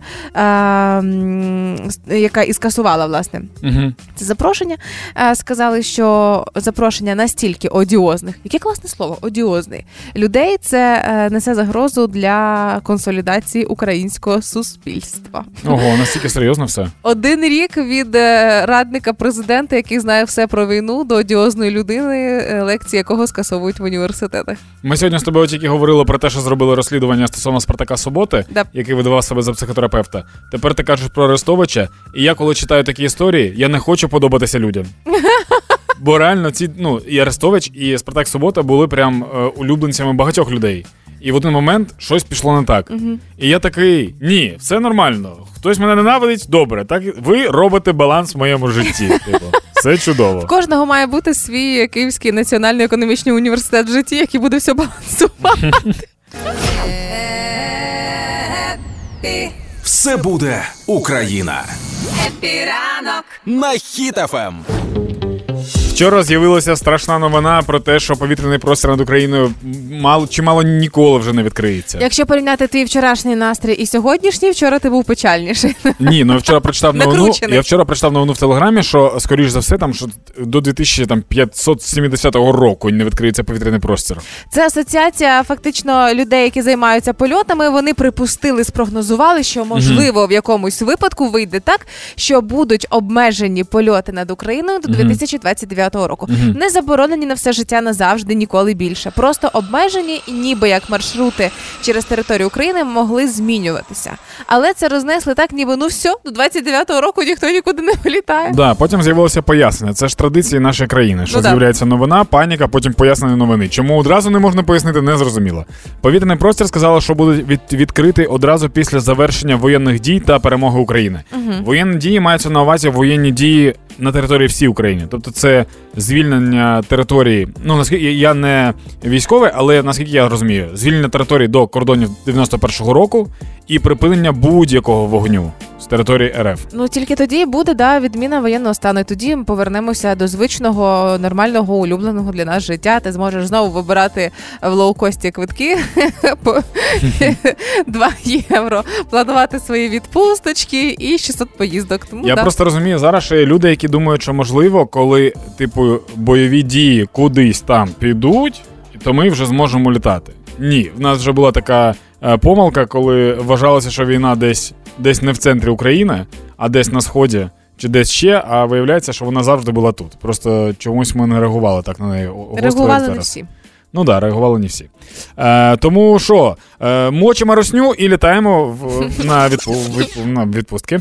е, яка і скасувала власне Угу. це запрошення, е, сказали, що запрошення настільки одіозних, яке класне слово, одіозний людей, це е, несе загрозу для консолідації українського суспільства. Ого, настільки серйозно все. Один рік від е, радника президента, який знає все про війну, до одіозної людини, е, лекції якого скасовують в університетах. Ми сьогодні з тобою тільки говорили про те, що зробили розслідування стосовно Спартака Суботи, Да. який видавав себе за психотерапевта. Тепер ти кажеш про Арестовича, і я, коли читаю такі історії, я не хочу подобатися людям. *laughs* Бо реально ці, ну, і Арестович, і Спартак Субота були прям е, улюбленцями багатьох людей. І в один момент щось пішло не так. І я такий: ні, все нормально. Хтось мене ненавидить, добре. Так ви робите баланс в моєму житті. *laughs* Типу, все чудово. В кожного має бути свій Київський національний економічний університет в житті, який буде все балансувати. *laughs* Все буде Україна. епі ранок. На Ем. Вчора з'явилася страшна новина про те, що повітряний простір над Україною мало чи мало ніколи вже не відкриється. Якщо порівняти твій вчорашній настрій і сьогоднішній, вчора ти був печальніший. Ні, ну я вчора прочитав новину. Я вчора прочитав новину в телеграмі, що скоріш за все, там що до 2570 року не відкриється повітряний простір. Це асоціація фактично людей, які займаються польотами. Вони припустили, спрогнозували, що можливо в якомусь випадку вийде так, що будуть обмежені польоти над Україною до 2029 року. Не заборонені на все життя назавжди, ніколи більше. Просто обмежені, і ніби як маршрути через територію України могли змінюватися. Але це рознесли так, ніби ну все, до 29 року ніхто нікуди не вилітає. Да, потім з'явилося пояснення. Це ж традиції нашої країни. Що Ну, да. з'являється новина, паніка, потім пояснення новини. Чому одразу не можна пояснити, не зрозуміло. Повітряний простір сказали, що буде від, відкритий одразу після завершення воєнних дій та перемоги України. Воєнні дії маються на увазі воєнні дії на території всій України. Тобто це звільнення території. Ну наскільки я не військовий, але наскільки я розумію, звільнення території до кордонів 91-го року і припинення будь-якого вогню з території РФ. Ну тільки тоді буде да відміна воєнного стану. І тоді ми повернемося до звичного, нормального, улюбленого для нас життя. Ти зможеш знову вибирати в лоукості квитки *laughs* по *laughs* 2 євро, планувати свої відпусточки і 600 поїздок. Тому Я да. просто розумію, зараз ще є люди, які думають, що можливо, коли типу бойові дії кудись там підуть, то ми вже зможемо літати. Ні, в нас вже була така помилка, коли вважалося, що війна десь десь не в центрі України, а десь на сході. Чи десь ще, а виявляється, що вона завжди була тут. Просто чомусь ми не реагували так на неї. реагували не всі. Ну да, реагували не всі. Е, тому що, е, мочимо росню і літаємо в, на, відпу, відпу, на відпустки.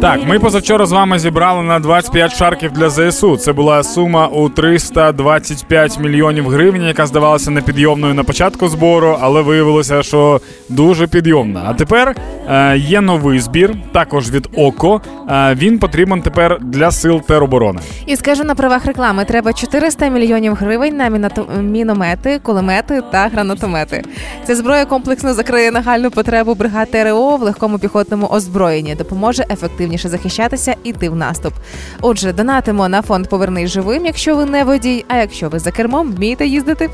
Так, ми позавчора з вами зібрали на 25 шарків для ЗСУ. Це була сума у 325 мільйонів гривень, яка здавалася непідйомною на початку збору, але виявилося, що дуже підйомна. А тепер е, є новий збір, також від ОКО. Е, він потрібен тепер для сил тероборони. І скажу на правах реклами: треба 400 мільйонів гривень на міномети, кулемети та гранатомети. Ця зброя комплексно закриє нагальну потребу бригад ТРО в легкому піхотному озброєнні, допоможе ефективніше захищатися і йти в наступ. Отже, донатимо на фонд Повернись живим, якщо ви не водій. А якщо ви за кермом вмієте їздити,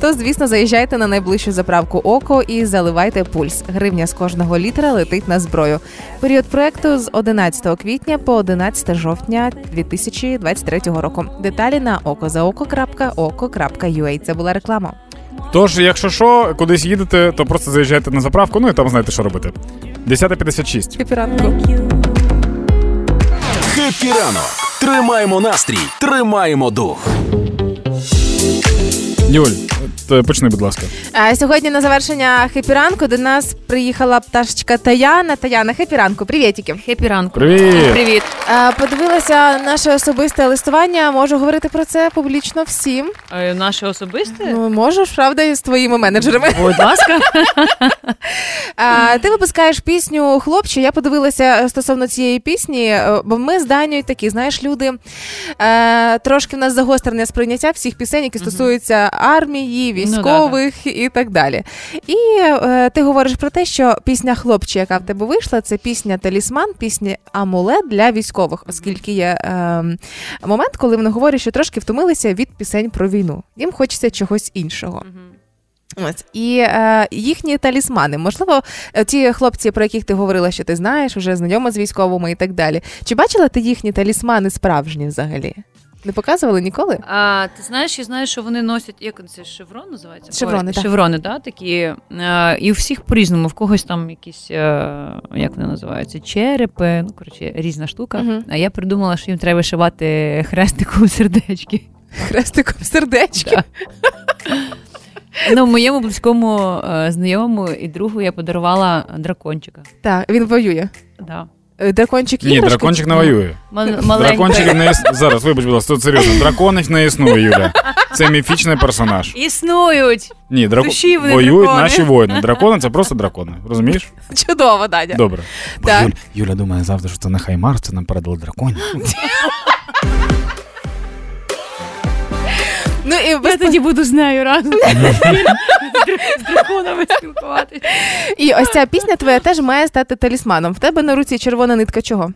то звісно заїжджайте на найближчу заправку ОКО і заливайте пульс. Гривня з кожного літра летить на зброю. Період проекту з 11 квітня по 11 жовтня 2023 року. Деталі на okozaoko.oko.ua. Це була реклама. Тож, якщо що, кудись їдете, то просто заїжджайте на заправку, ну і там знаєте, що робити. 10.56. Піпіранку. Хепі ранок. Тримаємо настрій, тримаємо дух. Юль, почни, будь ласка. А сьогодні на завершення хепіранку до нас приїхала пташечка Таяна. Таяна, хепіранку, привітики. Хепі ранку. Привіт! Привіт. А, подивилася наше особисте листування. Можу говорити про це публічно всім. Е, Наше особисте? Ну можеш, правда, і з твоїми менеджерами. Будь ласка. А, *laughs* ти випускаєш пісню хлопче. Я подивилася стосовно цієї пісні, е, бо ми з Данією такі, знаєш, люди е, трошки в нас загострене сприйняття всіх пісень, які стосуються армії, військових і так далі. І е, ти говориш про те, що пісня хлопче, яка в тебе вийшла, це пісня талісман, пісня амулет для військових, оскільки є е, момент, коли вони говорять, що трошки втомилися від пісень про війну. Їм хочеться чогось іншого. Ось і е, їхні талісмани. Можливо, е, ті хлопці, про яких ти говорила, що ти знаєш, вже знайома з військовими і так далі. Чи бачила ти їхні талісмани справжні взагалі? Не показували ніколи? А, ти знаєш, я знаю, що вони носять, як це шеврон називається? Шеврони, так. Шеврони, да, такі. Е, і у всіх по-різному, в когось там якісь, е, як вони називаються, черепи, ну, коротше, різна штука. Мгм. А я придумала, що їм треба вишивати хрестиком сердечки. Хрестиком сердечки. Да. Ну, моєму близькому е, знайомому і другу я подарувала дракончика. Так, він воює. Да. Дракончик Ні, іграшка? дракончик не воює. Дракончиків не іс... зараз, вибач, будь ласка, тут серйозно. Драконів не існує, Юля. Це міфічний персонаж. Існують! Ні, драко... Душі вони воюють дракони. наші воїни. Дракони це просто дракони. Розумієш? *laughs* Чудово, Даня. Добре. Так. Юля, Юля думає завжди, що це не Хаймар, це нам передали драконів. *laughs* Ну і Я тоді буду з нею разом. *laughs* З драконами спілкуватися. і ось ця пісня твоя теж має стати талісманом. В тебе на руці червона нитка чого?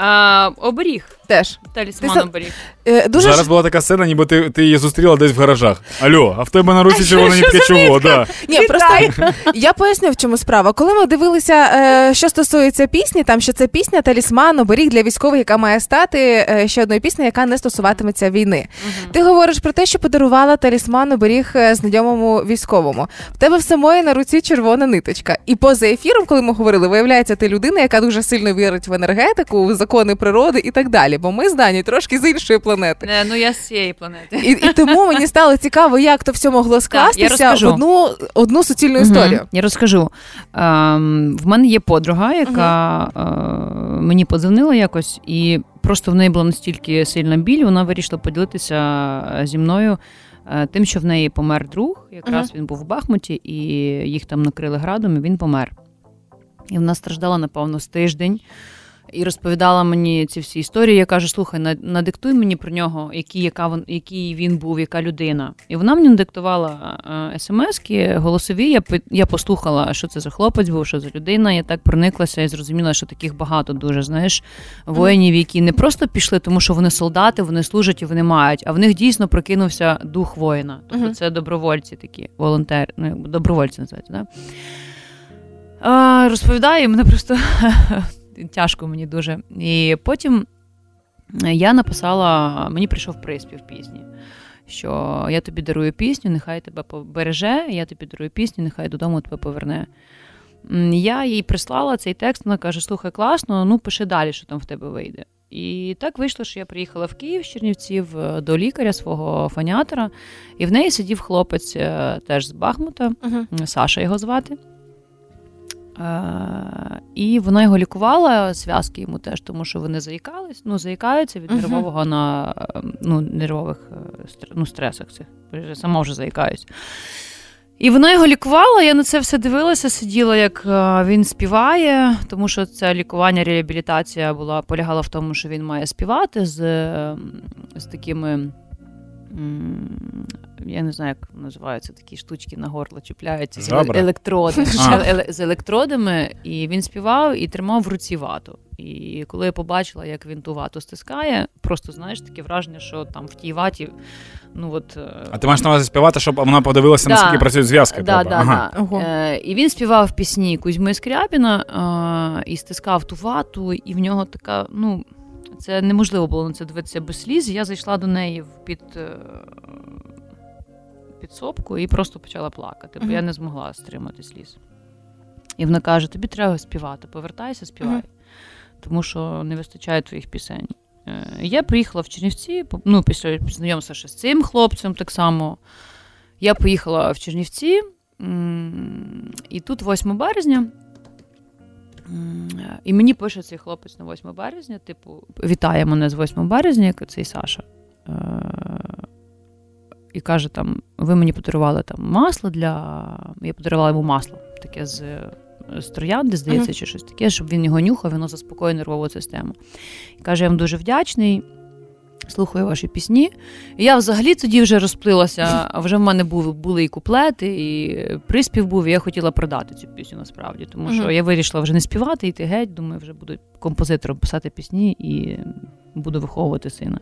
А, оберіг. Теж. Талісман Ти са- оберіг. Е, Дуже Зараз ж... була така сцена, ніби ти, ти її зустріла десь в гаражах. Алло, а в тебе на руці червона що чого? Да. Ні, просто *laughs* я поясню, в чому справа. Коли ми дивилися, е, що стосується пісні, там що це пісня талісман, оберіг для військових, яка має стати е, ще одною піснею, яка не стосуватиметься війни. Ти говориш про те, що подарувала талісман оберіг е, знайомому військовому. В тебе в самої на руці червона ниточка. І поза ефіром, коли ми говорили, виявляється, ти людина, яка дуже сильно вірить в енергетику, в закони природи і так далі. Бо ми з Дані трошки з іншої планети. Е, Ну, я з цієї планети. І, і тому мені стало цікаво, як то все могло скластися в одну, одну суцільну історію. Мгм, Я розкажу. Ем, в мене є подруга, яка е, мені подзвонила якось, і просто в неї була настільки сильна біль, вона вирішила поділитися е, зі мною. е, Тим, що в неї помер друг, якраз він був в Бахмуті, і їх там накрили градом, і він помер. І вона страждала, напевно, з тиждень. І розповідала мені ці всі історії. Я кажу: слухай, надиктуй мені про нього, який, яка він, який він був, яка людина. І вона мені надиктувала е, смски голосові. Я я послухала, що це за хлопець був, що за людина. Я так прониклася і зрозуміла, що таких багато дуже знаєш воїнів, які не просто пішли, тому що вони солдати, вони служать і вони мають, а в них дійсно прокинувся дух воїна. Тобто це добровольці такі, волонтери, ну добровольці називаються, да? А, розповідає, мене просто тяжко мені дуже. І потім я написала, мені прийшов приспів пісні, що я тобі дарую пісню, нехай тебе побереже, я тобі дарую пісню, нехай додому тебе поверне. Я їй прислала цей текст, вона каже: слухай, класно, ну пиши далі, що там в тебе вийде. І так вийшло, що я приїхала в Київ з Чернівців е, до лікаря свого фоніатора, і в неї сидів хлопець е, теж з Бахмута, Мгм. Саша його звати. Е, І вона його лікувала, зв'язки йому теж, тому що вони заїкались, ну, заїкаються від нервового на е, ну, нервових е, ну, стресах цих. Сама вже заїкаюсь. І вона його лікувала, я на це все дивилася, сиділа, як він співає, тому що це лікування, реабілітація була полягала в тому, що він має співати з, з такими. Я не знаю, як називаються такі штучки на горло чіпляються з електроди, А. з електродами, і він співав і тримав в руці вату. І коли я побачила, як він ту вату стискає, просто знаєш таке враження, що там в тій ваті, ну от е, А ти маєш на увазі співати, щоб вона подивилася, Да. наскільки працюють зв'язки. Да, да, Ага. да. Е, і він співав пісні Кузьми Скрябіна е, і стискав ту вату, і в нього така, ну, це неможливо було на це дивитися без сліз. Я зайшла до неї в під, е, підсобку і просто почала плакати, бо я не змогла стримати сліз. І вона каже: тобі треба співати, повертайся, співай, тому що не вистачає твоїх пісень. Е, Я приїхала в Чернівці, ну, після знайомства ще з цим хлопцем так само. Я поїхала в Чернівці, і тут 8 березня. М, І мені пише цей хлопець на 8 березня, типу, вітає мене з 8 березня, як цей Саша. Е, І каже: там, ви мені подарували там масло для. Я подарувала йому масло, таке з, з троянди, здається, чи щось таке, щоб він його нюхав, воно заспокоює нервову систему. І каже, я вам дуже вдячний. Слухаю ваші пісні. І я взагалі тоді вже розплилася, а вже в мене були, були і куплети, і приспів був, і я хотіла продати цю пісню насправді. Тому що Мгм. я вирішила вже не співати, йти геть. Думаю, вже буду композитором писати пісні і буду виховувати сина.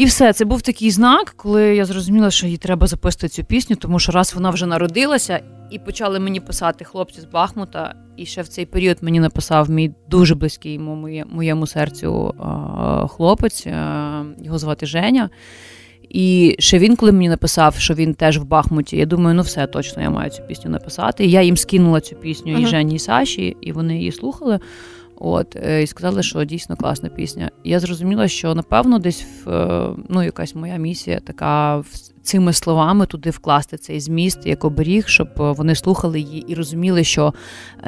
І все, це був такий знак, коли я зрозуміла, що їй треба записати цю пісню, тому що раз вона вже народилася, і почали мені писати хлопці з Бахмута. І ще в цей період мені написав мій дуже близький моє, моєму серцю хлопець, його звати Женя. І ще він, коли мені написав, що він теж в Бахмуті, я думаю, ну все, точно я маю цю пісню написати. І я їм скинула цю пісню і Жені, і Саші, і вони її слухали. От, е, і сказали, що дійсно класна пісня. І я зрозуміла, що напевно десь в, е, ну, якась моя місія така цими словами туди вкласти цей зміст як оберіг, щоб е, вони слухали її і розуміли, що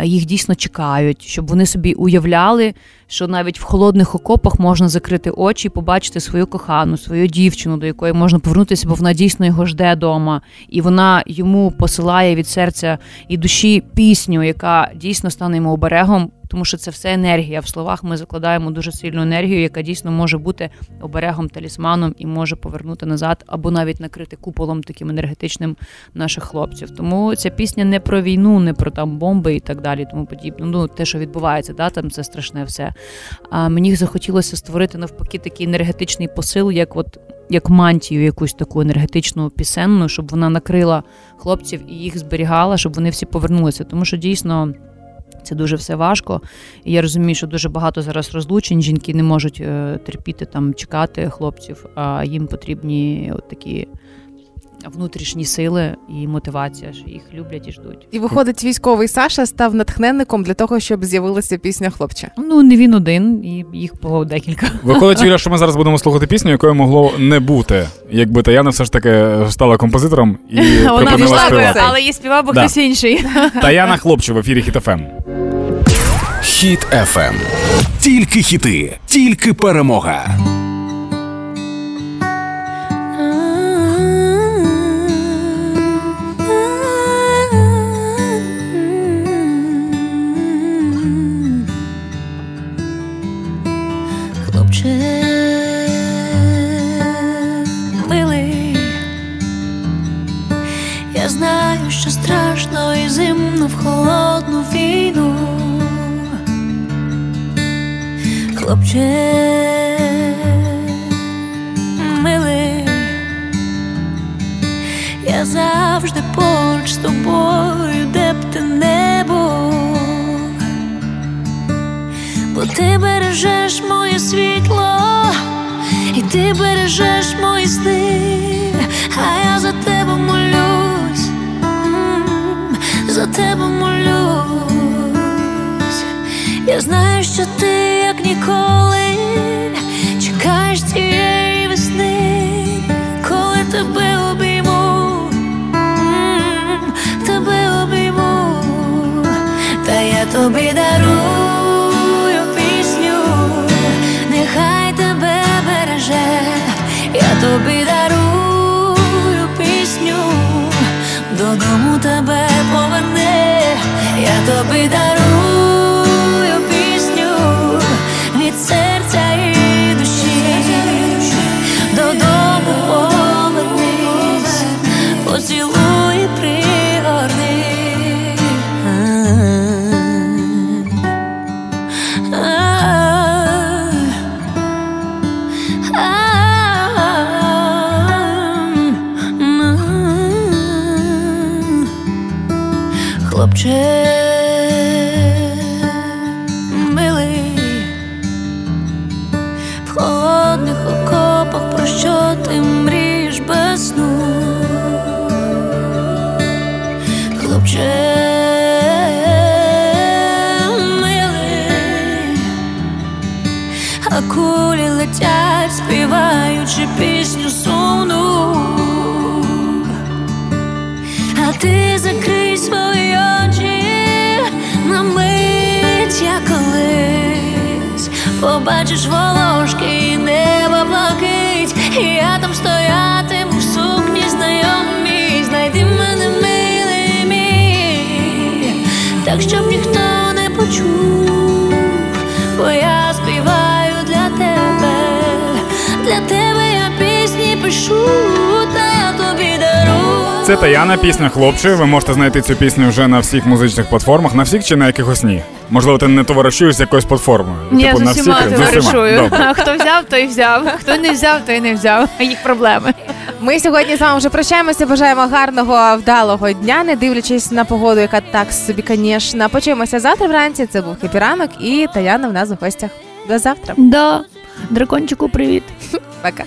їх дійсно чекають, щоб вони собі уявляли, що навіть в холодних окопах можна закрити очі і побачити свою кохану, свою дівчину, до якої можна повернутися, бо вона дійсно його жде вдома, і вона йому посилає від серця і душі пісню, яка дійсно стане йому оберегом. Тому що це все енергія. В словах ми закладаємо дуже сильну енергію, яка дійсно може бути оберегом, талісманом і може повернути назад або навіть накрити куполом таким енергетичним наших хлопців. Тому ця пісня не про війну, не про там бомби і так далі, тому подібне. Ну те, що відбувається, да, там це страшне все. А мені захотілося створити навпаки такий енергетичний посил, як от. Як мантію, якусь таку енергетичну пісенну, щоб вона накрила хлопців і їх зберігала, щоб вони всі повернулися. Тому що дійсно це дуже все важко. І я розумію, що дуже багато зараз розлучень. Жінки не можуть е, терпіти там, чекати хлопців, а їм потрібні от такі внутрішні сили і мотивація, що їх люблять і ждуть. І виходить, військовий Саша став натхненником для того, щоб з'явилася пісня хлопче. Ну не він один, і їх було декілька. Виходить, Юля, що ми зараз будемо слухати пісню, якої могло не бути, якби Таяна все ж таки стала композитором і *laughs* Вона припинила була би, співати. але її співав би Да. хтось інший. Таяна Хлопче в ефірі. Хіт-ФМ. Хіт FM. Тільки хіти, тільки перемога. Що страшно і зимно в холодну війну. Хлопче милий, я завжди поруч з тобою, де б ти не був. Бо ти бережеш моє світло, і ти бережеш мої сни, а я за тебе молюсь, м, за тебе молюсь. Я знаю, що ти як ніколи чекаєш цієї весни, коли тебе обійму, тебе обійму, та я тобі дарую пісню, нехай тебе береже, я тобі дарую пісню, додому тебе я тобі так щоб ніхто не почув, бо я співаю для тебе, для тебе я пісні пишу, та я тобі дарую. Це Таяна, пісня Хлопче. Ви можете знайти цю пісню вже на всіх музичних платформах, на всіх чи на якихось ні. Можливо, ти не товаришуєш з якоюсь платформою. Ні, типу, з на всіх товаришую. Хто взяв, той взяв. Хто не взяв, той не взяв. Їх проблеми. Ми сьогодні з вами вже прощаємося. Бажаємо гарного вдалого дня, не дивлячись на погоду, яка так собі, звісно. Почуємося завтра вранці. Це був Хепіранок і Таяна в нас у гостях. До завтра. Да. Дракончику, привіт. Пока.